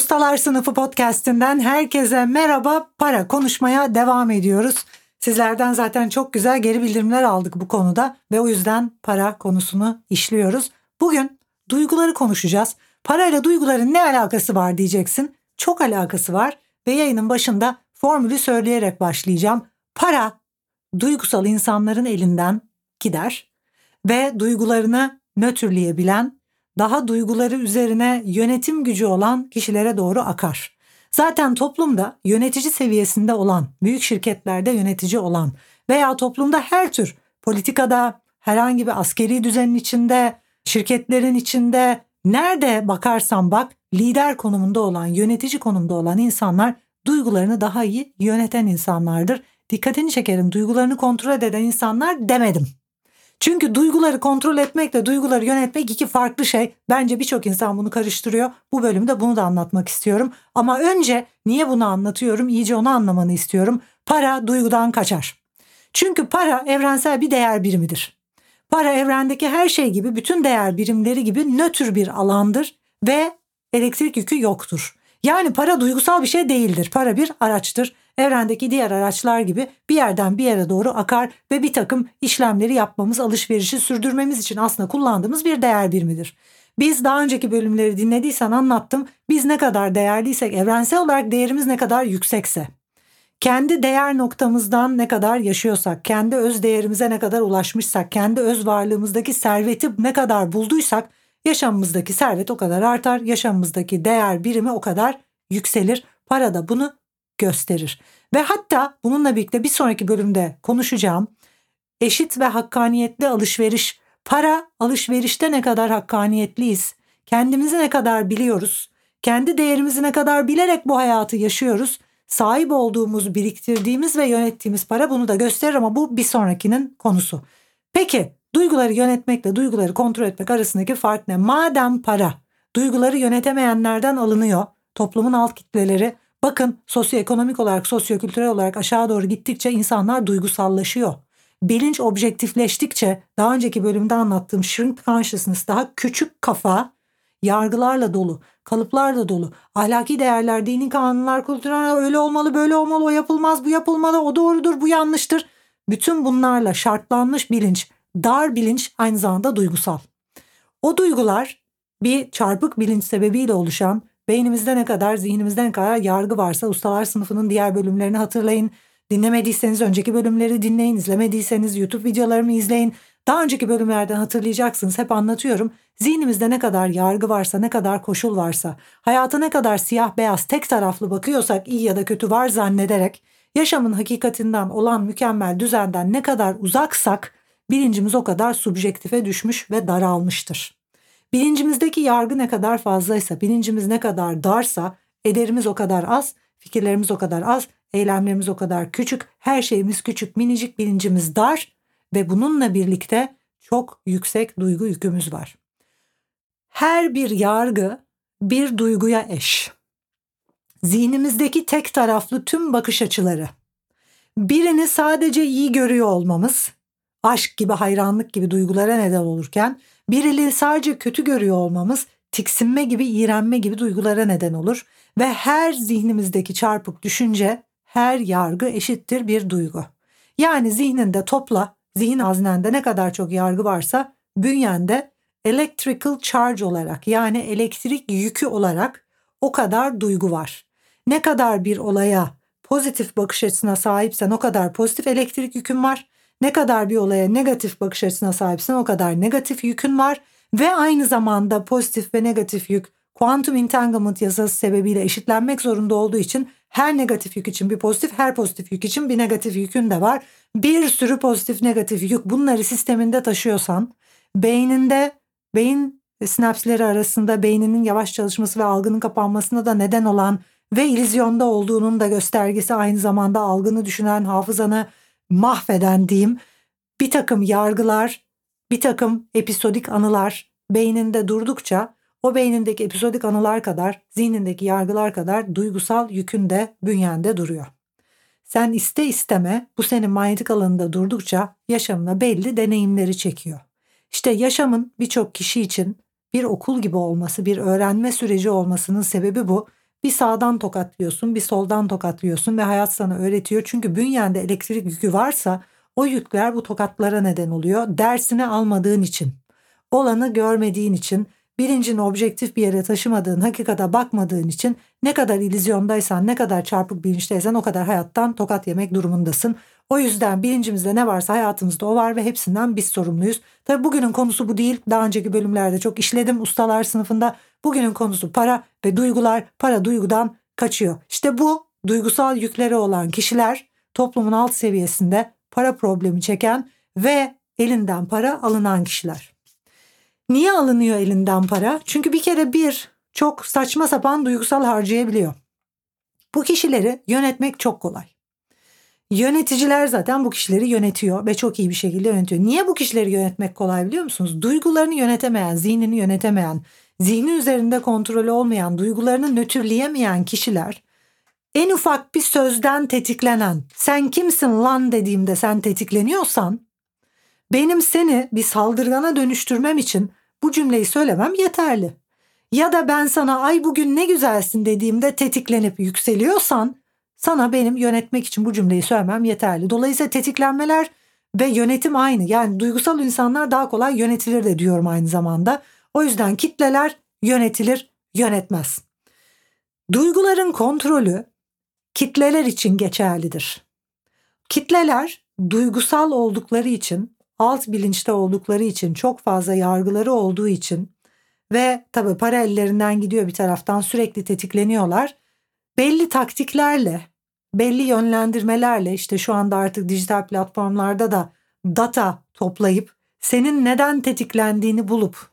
Ustalar Sınıfı podcast'inden herkese merhaba. Para konuşmaya devam ediyoruz. Sizlerden zaten çok güzel geri bildirimler aldık bu konuda ve o yüzden para konusunu işliyoruz. Bugün duyguları konuşacağız. Parayla duyguların ne alakası var diyeceksin. Çok alakası var ve yayının başında formülü söyleyerek başlayacağım. Para duygusal insanların elinden gider ve duygularını nötrleyebilen, daha duyguları üzerine yönetim gücü olan kişilere doğru akar. Zaten toplumda yönetici seviyesinde olan, büyük şirketlerde yönetici olan veya toplumda her tür politikada, herhangi bir askeri düzenin içinde, şirketlerin içinde nerede bakarsan bak lider konumunda olan, yönetici konumda olan insanlar duygularını daha iyi yöneten insanlardır. Dikkatini çekerim duygularını kontrol eden insanlar demedim. Çünkü duyguları kontrol etmekle duyguları yönetmek iki farklı şey. Bence birçok insan bunu karıştırıyor. Bu bölümde bunu da anlatmak istiyorum. Ama önce niye bunu anlatıyorum? İyice onu anlamanı istiyorum. Para duygudan kaçar. Çünkü para evrensel bir değer birimidir. Para evrendeki her şey gibi bütün değer birimleri gibi nötr bir alandır ve elektrik yükü yoktur. Yani para duygusal bir şey değildir. Para bir araçtır. Evrendeki diğer araçlar gibi bir yerden bir yere doğru akar ve bir takım işlemleri yapmamız, alışverişi sürdürmemiz için aslında kullandığımız bir değer birimidir. Biz daha önceki bölümleri dinlediysen anlattım. Biz ne kadar değerliysek, evrensel olarak değerimiz ne kadar yüksekse, kendi değer noktamızdan ne kadar yaşıyorsak, kendi öz değerimize ne kadar ulaşmışsak, kendi öz varlığımızdaki serveti ne kadar bulduysak yaşamımızdaki servet o kadar artar, yaşamımızdaki değer birimi o kadar yükselir. Para da bunu gösterir. Ve hatta bununla birlikte bir sonraki bölümde konuşacağım eşit ve hakkaniyetli alışveriş, para alışverişte ne kadar hakkaniyetliyiz, kendimizi ne kadar biliyoruz, kendi değerimizi ne kadar bilerek bu hayatı yaşıyoruz, sahip olduğumuz, biriktirdiğimiz ve yönettiğimiz para bunu da gösterir ama bu bir sonrakinin konusu. Peki duyguları yönetmekle duyguları kontrol etmek arasındaki fark ne? Madem para duyguları yönetemeyenlerden alınıyor, toplumun alt kitleleri Bakın sosyoekonomik olarak, sosyokültürel olarak aşağı doğru gittikçe insanlar duygusallaşıyor. Bilinç objektifleştikçe daha önceki bölümde anlattığım shrink consciousness daha küçük kafa yargılarla dolu, kalıplarla dolu. Ahlaki değerler, dini kanunlar, kültürel öyle olmalı, böyle olmalı, o yapılmaz, bu yapılmalı, o doğrudur, bu yanlıştır. Bütün bunlarla şartlanmış bilinç, dar bilinç aynı zamanda duygusal. O duygular bir çarpık bilinç sebebiyle oluşan Beynimizde ne kadar, zihnimizde ne kadar yargı varsa ustalar sınıfının diğer bölümlerini hatırlayın. Dinlemediyseniz önceki bölümleri dinleyin, izlemediyseniz YouTube videolarımı izleyin. Daha önceki bölümlerden hatırlayacaksınız hep anlatıyorum. Zihnimizde ne kadar yargı varsa, ne kadar koşul varsa, hayata ne kadar siyah beyaz tek taraflı bakıyorsak iyi ya da kötü var zannederek, yaşamın hakikatinden olan mükemmel düzenden ne kadar uzaksak bilincimiz o kadar subjektife düşmüş ve daralmıştır. Bilincimizdeki yargı ne kadar fazlaysa, bilincimiz ne kadar darsa, ederimiz o kadar az, fikirlerimiz o kadar az, eylemlerimiz o kadar küçük, her şeyimiz küçük, minicik bilincimiz dar ve bununla birlikte çok yüksek duygu yükümüz var. Her bir yargı bir duyguya eş. Zihnimizdeki tek taraflı tüm bakış açıları. Birini sadece iyi görüyor olmamız, aşk gibi, hayranlık gibi duygulara neden olurken Biriliği sadece kötü görüyor olmamız tiksinme gibi, iğrenme gibi duygulara neden olur ve her zihnimizdeki çarpık düşünce, her yargı eşittir bir duygu. Yani zihninde topla, zihin haznende ne kadar çok yargı varsa bünyende electrical charge olarak yani elektrik yükü olarak o kadar duygu var. Ne kadar bir olaya pozitif bakış açısına sahipsen o kadar pozitif elektrik yükün var. Ne kadar bir olaya negatif bakış açısına sahipsen o kadar negatif yükün var ve aynı zamanda pozitif ve negatif yük kuantum entanglement yasası sebebiyle eşitlenmek zorunda olduğu için Her negatif yük için bir pozitif, her pozitif yük için bir negatif yükün de var. Bir sürü pozitif negatif yük bunları sisteminde taşıyorsan beyninde beyin sinapsleri arasında beyninin yavaş çalışması ve algının kapanmasına da neden olan ve ilizyonda olduğunun da göstergesi aynı zamanda algını düşünen, hafızanı mahveden diyeyim bir takım yargılar, bir takım episodik anılar beyninde durdukça o beynindeki episodik anılar kadar, zihnindeki yargılar kadar duygusal yükün de bünyende duruyor. Sen iste isteme bu senin manyetik alanında durdukça yaşamına belli deneyimleri çekiyor. İşte yaşamın birçok kişi için bir okul gibi olması, bir öğrenme süreci olmasının sebebi bu. Bir sağdan tokatlıyorsun, bir soldan tokatlıyorsun ve hayat sana öğretiyor. Çünkü bünyende elektrik yükü varsa o yükler bu tokatlara neden oluyor. Dersini almadığın için, olanı görmediğin için, bilincini objektif bir yere taşımadığın, hakikata bakmadığın için ne kadar ilizyondaysan, ne kadar çarpık bilinçteysen o kadar hayattan tokat yemek durumundasın. O yüzden bilincimizde ne varsa hayatımızda o var ve hepsinden biz sorumluyuz. Tabii bugünün konusu bu değil. Daha önceki bölümlerde çok işledim ustalar sınıfında. Bugünün konusu para ve duygular. Para duygudan kaçıyor. İşte bu duygusal yükleri olan kişiler toplumun alt seviyesinde para problemi çeken ve elinden para alınan kişiler. Niye alınıyor elinden para? Çünkü bir kere bir çok saçma sapan duygusal harcayabiliyor. Bu kişileri yönetmek çok kolay. Yöneticiler zaten bu kişileri yönetiyor ve çok iyi bir şekilde yönetiyor. Niye bu kişileri yönetmek kolay biliyor musunuz? Duygularını yönetemeyen, zihnini yönetemeyen, zihni üzerinde kontrolü olmayan, duygularını nötrleyemeyen kişiler en ufak bir sözden tetiklenen, sen kimsin lan dediğimde sen tetikleniyorsan, benim seni bir saldırgana dönüştürmem için bu cümleyi söylemem yeterli. Ya da ben sana ay bugün ne güzelsin dediğimde tetiklenip yükseliyorsan sana benim yönetmek için bu cümleyi söylemem yeterli. Dolayısıyla tetiklenmeler ve yönetim aynı. Yani duygusal insanlar daha kolay yönetilir de diyorum aynı zamanda. O yüzden kitleler yönetilir, yönetmez. Duyguların kontrolü kitleler için geçerlidir. Kitleler duygusal oldukları için, alt bilinçte oldukları için, çok fazla yargıları olduğu için ve tabii para ellerinden gidiyor bir taraftan sürekli tetikleniyorlar. Belli taktiklerle, belli yönlendirmelerle işte şu anda artık dijital platformlarda da data toplayıp senin neden tetiklendiğini bulup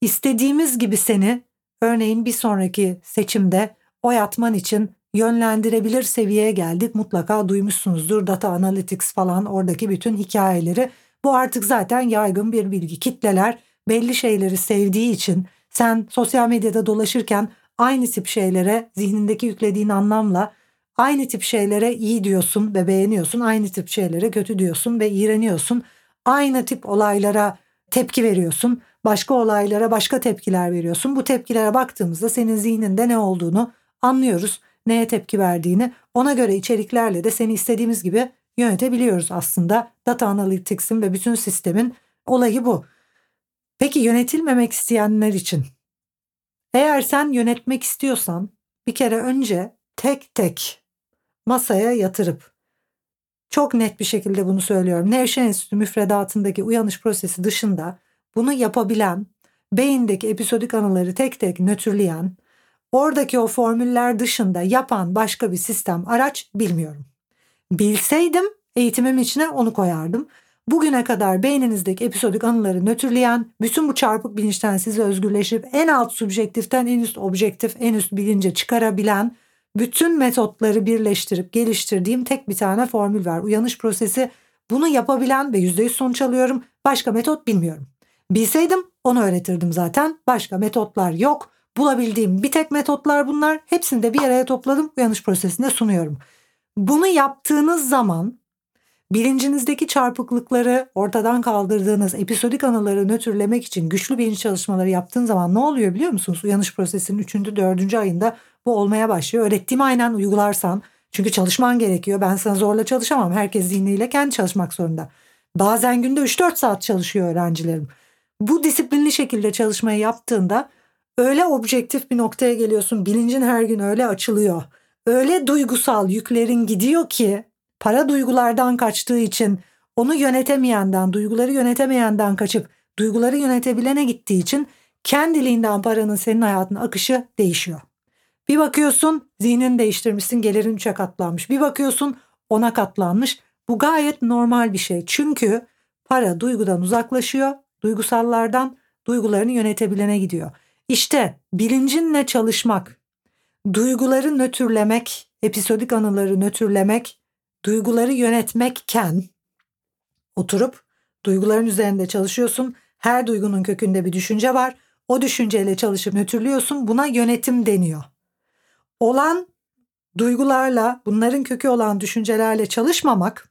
istediğimiz gibi seni örneğin bir sonraki seçimde oy atman için yönlendirebilir seviyeye geldik. Mutlaka duymuşsunuzdur data analytics falan oradaki bütün hikayeleri. Bu artık zaten yaygın bir bilgi. Kitleler belli şeyleri sevdiği için sen sosyal medyada dolaşırken aynı tip şeylere zihnindeki yüklediğin anlamla aynı tip şeylere iyi diyorsun ve beğeniyorsun. Aynı tip şeylere kötü diyorsun ve iğreniyorsun. Aynı tip olaylara tepki veriyorsun. Başka olaylara başka tepkiler veriyorsun. Bu tepkilere baktığımızda senin zihninde ne olduğunu anlıyoruz neye tepki verdiğini ona göre içeriklerle de seni istediğimiz gibi yönetebiliyoruz aslında. Data Analytics'in ve bütün sistemin olayı bu. Peki yönetilmemek isteyenler için eğer sen yönetmek istiyorsan bir kere önce tek tek masaya yatırıp çok net bir şekilde bunu söylüyorum. Nevşehir Enstitüsü müfredatındaki uyanış prosesi dışında bunu yapabilen, beyindeki episodik anıları tek tek nötrleyen, Oradaki o formüller dışında yapan başka bir sistem, araç bilmiyorum. Bilseydim eğitimim içine onu koyardım. Bugüne kadar beyninizdeki episodik anıları nötrleyen, bütün bu çarpık bilinçten sizi özgürleşip en alt subjektiften en üst objektif, en üst bilince çıkarabilen bütün metotları birleştirip geliştirdiğim tek bir tane formül var. Uyanış prosesi bunu yapabilen ve %100 sonuç alıyorum. Başka metot bilmiyorum. Bilseydim onu öğretirdim zaten. Başka metotlar yok. Bulabildiğim bir tek metotlar bunlar. Hepsini de bir araya topladım. Uyanış prosesinde sunuyorum. Bunu yaptığınız zaman bilincinizdeki çarpıklıkları ortadan kaldırdığınız episodik anıları nötrlemek için güçlü bilinç çalışmaları yaptığın zaman ne oluyor biliyor musunuz? Uyanış prosesinin 3. 4. ayında bu olmaya başlıyor. Öğrettiğimi aynen uygularsan çünkü çalışman gerekiyor. Ben sana zorla çalışamam. Herkes zihniyle kendi çalışmak zorunda. Bazen günde 3-4 saat çalışıyor öğrencilerim. Bu disiplinli şekilde çalışmayı yaptığında öyle objektif bir noktaya geliyorsun. Bilincin her gün öyle açılıyor. Öyle duygusal yüklerin gidiyor ki para duygulardan kaçtığı için onu yönetemeyenden, duyguları yönetemeyenden kaçıp duyguları yönetebilene gittiği için kendiliğinden paranın senin hayatın akışı değişiyor. Bir bakıyorsun zihnini değiştirmişsin gelirin üçe katlanmış. Bir bakıyorsun ona katlanmış. Bu gayet normal bir şey. Çünkü para duygudan uzaklaşıyor. Duygusallardan duygularını yönetebilene gidiyor. İşte bilincinle çalışmak, duyguları nötrlemek, episodik anıları nötrlemek, duyguları yönetmekken oturup duyguların üzerinde çalışıyorsun. Her duygunun kökünde bir düşünce var. O düşünceyle çalışıp nötrlüyorsun. Buna yönetim deniyor. Olan duygularla, bunların kökü olan düşüncelerle çalışmamak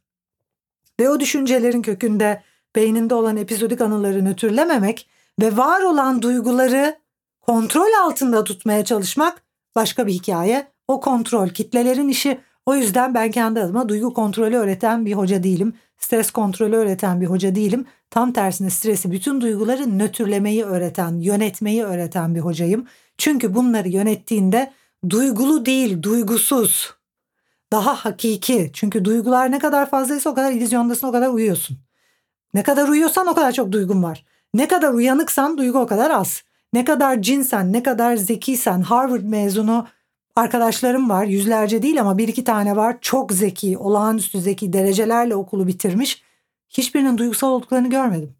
ve o düşüncelerin kökünde beyninde olan epizodik anıları nötrlememek ve var olan duyguları kontrol altında tutmaya çalışmak başka bir hikaye. O kontrol kitlelerin işi. O yüzden ben kendi adıma duygu kontrolü öğreten bir hoca değilim. Stres kontrolü öğreten bir hoca değilim. Tam tersine stresi bütün duyguları nötrlemeyi öğreten, yönetmeyi öğreten bir hocayım. Çünkü bunları yönettiğinde duygulu değil, duygusuz. Daha hakiki. Çünkü duygular ne kadar fazlaysa o kadar illüzyondasın, o kadar uyuyorsun. Ne kadar uyuyorsan o kadar çok duygun var. Ne kadar uyanıksan duygu o kadar az. Ne kadar cinsen, ne kadar zekiysen, Harvard mezunu arkadaşlarım var. Yüzlerce değil ama bir iki tane var. Çok zeki, olağanüstü zeki, derecelerle okulu bitirmiş. Hiçbirinin duygusal olduklarını görmedim.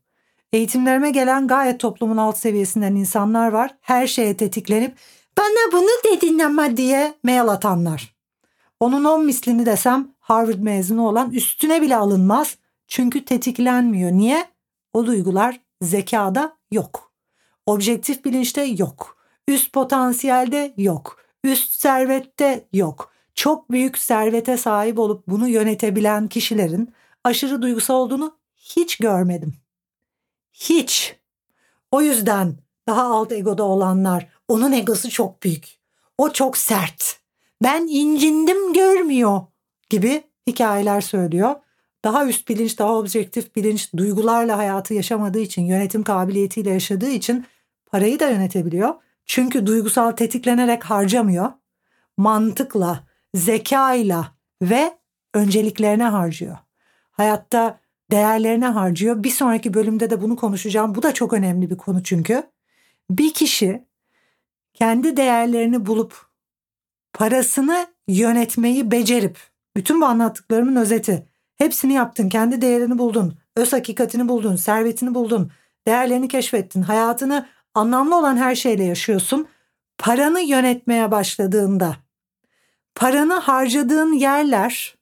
Eğitimlerime gelen gayet toplumun alt seviyesinden insanlar var. Her şeye tetiklenip bana bunu dedin ama diye mail atanlar. Onun on mislini desem Harvard mezunu olan üstüne bile alınmaz. Çünkü tetiklenmiyor. Niye? O duygular zekada yok. Objektif bilinçte yok. Üst potansiyelde yok. Üst servette yok. Çok büyük servete sahip olup bunu yönetebilen kişilerin aşırı duygusal olduğunu hiç görmedim. Hiç. O yüzden daha alt egoda olanlar onun egosu çok büyük. O çok sert. Ben incindim görmüyor gibi hikayeler söylüyor. Daha üst bilinç, daha objektif bilinç, duygularla hayatı yaşamadığı için, yönetim kabiliyetiyle yaşadığı için parayı da yönetebiliyor. Çünkü duygusal tetiklenerek harcamıyor. Mantıkla, zekayla ve önceliklerine harcıyor. Hayatta değerlerine harcıyor. Bir sonraki bölümde de bunu konuşacağım. Bu da çok önemli bir konu çünkü. Bir kişi kendi değerlerini bulup parasını yönetmeyi becerip bütün bu anlattıklarımın özeti. Hepsini yaptın, kendi değerini buldun, öz hakikatini buldun, servetini buldun, değerlerini keşfettin, hayatını anlamlı olan her şeyle yaşıyorsun. Paranı yönetmeye başladığında paranı harcadığın yerler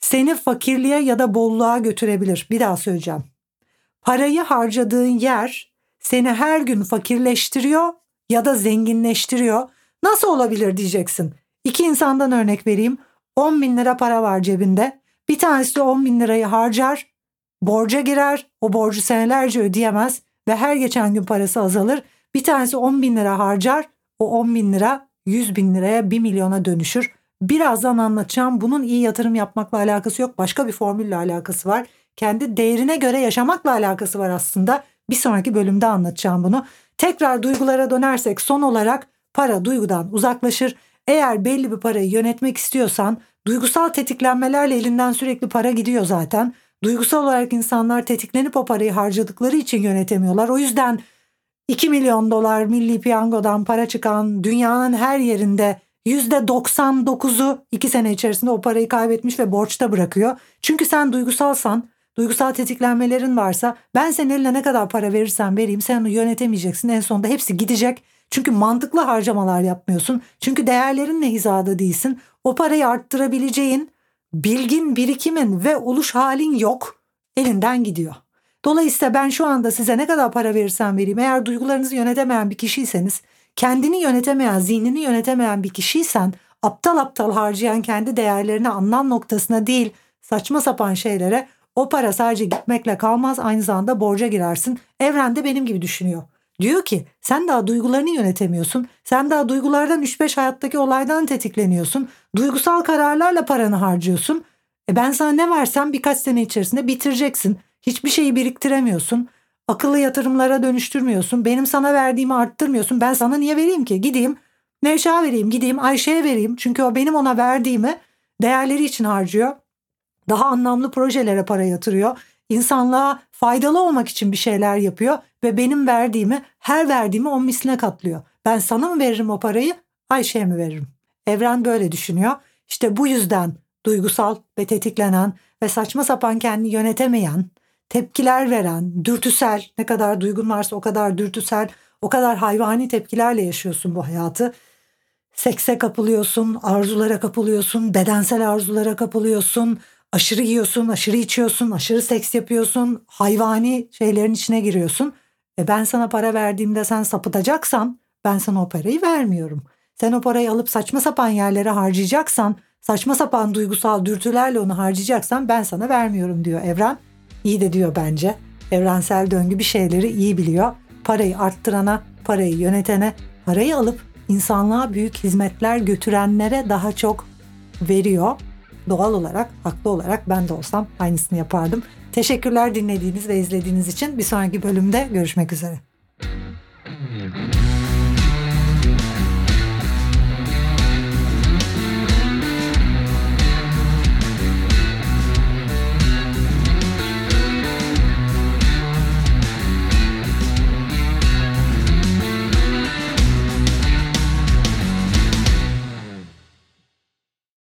seni fakirliğe ya da bolluğa götürebilir. Bir daha söyleyeceğim. Parayı harcadığın yer seni her gün fakirleştiriyor ya da zenginleştiriyor. Nasıl olabilir diyeceksin. İki insandan örnek vereyim. 10 bin lira para var cebinde. Bir tanesi 10 bin lirayı harcar, borca girer, o borcu senelerce ödeyemez ve her geçen gün parası azalır. Bir tanesi 10 bin lira harcar, o 10 bin lira 100 bin liraya 1 milyona dönüşür. Birazdan anlatacağım. Bunun iyi yatırım yapmakla alakası yok. Başka bir formülle alakası var. Kendi değerine göre yaşamakla alakası var aslında. Bir sonraki bölümde anlatacağım bunu. Tekrar duygulara dönersek son olarak para duygudan uzaklaşır. Eğer belli bir parayı yönetmek istiyorsan duygusal tetiklenmelerle elinden sürekli para gidiyor zaten. Duygusal olarak insanlar tetiklenip o parayı harcadıkları için yönetemiyorlar. O yüzden 2 milyon dolar milli piyangodan para çıkan dünyanın her yerinde %99'u 2 sene içerisinde o parayı kaybetmiş ve borçta bırakıyor. Çünkü sen duygusalsan, duygusal tetiklenmelerin varsa ben senin eline ne kadar para verirsen vereyim sen onu yönetemeyeceksin. En sonunda hepsi gidecek. Çünkü mantıklı harcamalar yapmıyorsun. Çünkü değerlerinle hizada değilsin. O parayı arttırabileceğin bilgin, birikimin ve oluş halin yok. Elinden gidiyor. Dolayısıyla ben şu anda size ne kadar para verirsem vereyim eğer duygularınızı yönetemeyen bir kişiyseniz, kendini yönetemeyen, zihnini yönetemeyen bir kişiysen, aptal aptal harcayan kendi değerlerini anlam noktasına değil saçma sapan şeylere o para sadece gitmekle kalmaz aynı zamanda borca girersin. Evrende benim gibi düşünüyor. Diyor ki sen daha duygularını yönetemiyorsun. Sen daha duygulardan 3-5 hayattaki olaydan tetikleniyorsun. Duygusal kararlarla paranı harcıyorsun. E ben sana ne versem birkaç sene içerisinde bitireceksin. Hiçbir şeyi biriktiremiyorsun. Akıllı yatırımlara dönüştürmüyorsun. Benim sana verdiğimi arttırmıyorsun. Ben sana niye vereyim ki? Gideyim Nevşah'a vereyim, gideyim Ayşe'ye vereyim. Çünkü o benim ona verdiğimi değerleri için harcıyor. Daha anlamlı projelere para yatırıyor. İnsanlığa faydalı olmak için bir şeyler yapıyor ve benim verdiğimi, her verdiğimi on misline katlıyor. Ben sana mı veririm o parayı? Ayşe'ye mi veririm? Evren böyle düşünüyor. İşte bu yüzden duygusal ve tetiklenen ve saçma sapan kendini yönetemeyen, tepkiler veren, dürtüsel, ne kadar duygun varsa o kadar dürtüsel, o kadar hayvani tepkilerle yaşıyorsun bu hayatı. Sekse kapılıyorsun, arzulara kapılıyorsun, bedensel arzulara kapılıyorsun, aşırı yiyorsun, aşırı içiyorsun, aşırı seks yapıyorsun, hayvani şeylerin içine giriyorsun. Ve ben sana para verdiğimde sen sapıtacaksan ben sana o parayı vermiyorum. Sen o parayı alıp saçma sapan yerlere harcayacaksan, saçma sapan duygusal dürtülerle onu harcayacaksan ben sana vermiyorum diyor Evren. İyi de diyor bence. Evrensel döngü bir şeyleri iyi biliyor. Parayı arttırana, parayı yönetene, parayı alıp insanlığa büyük hizmetler götürenlere daha çok veriyor. Doğal olarak, haklı olarak ben de olsam aynısını yapardım. Teşekkürler dinlediğiniz ve izlediğiniz için. Bir sonraki bölümde görüşmek üzere.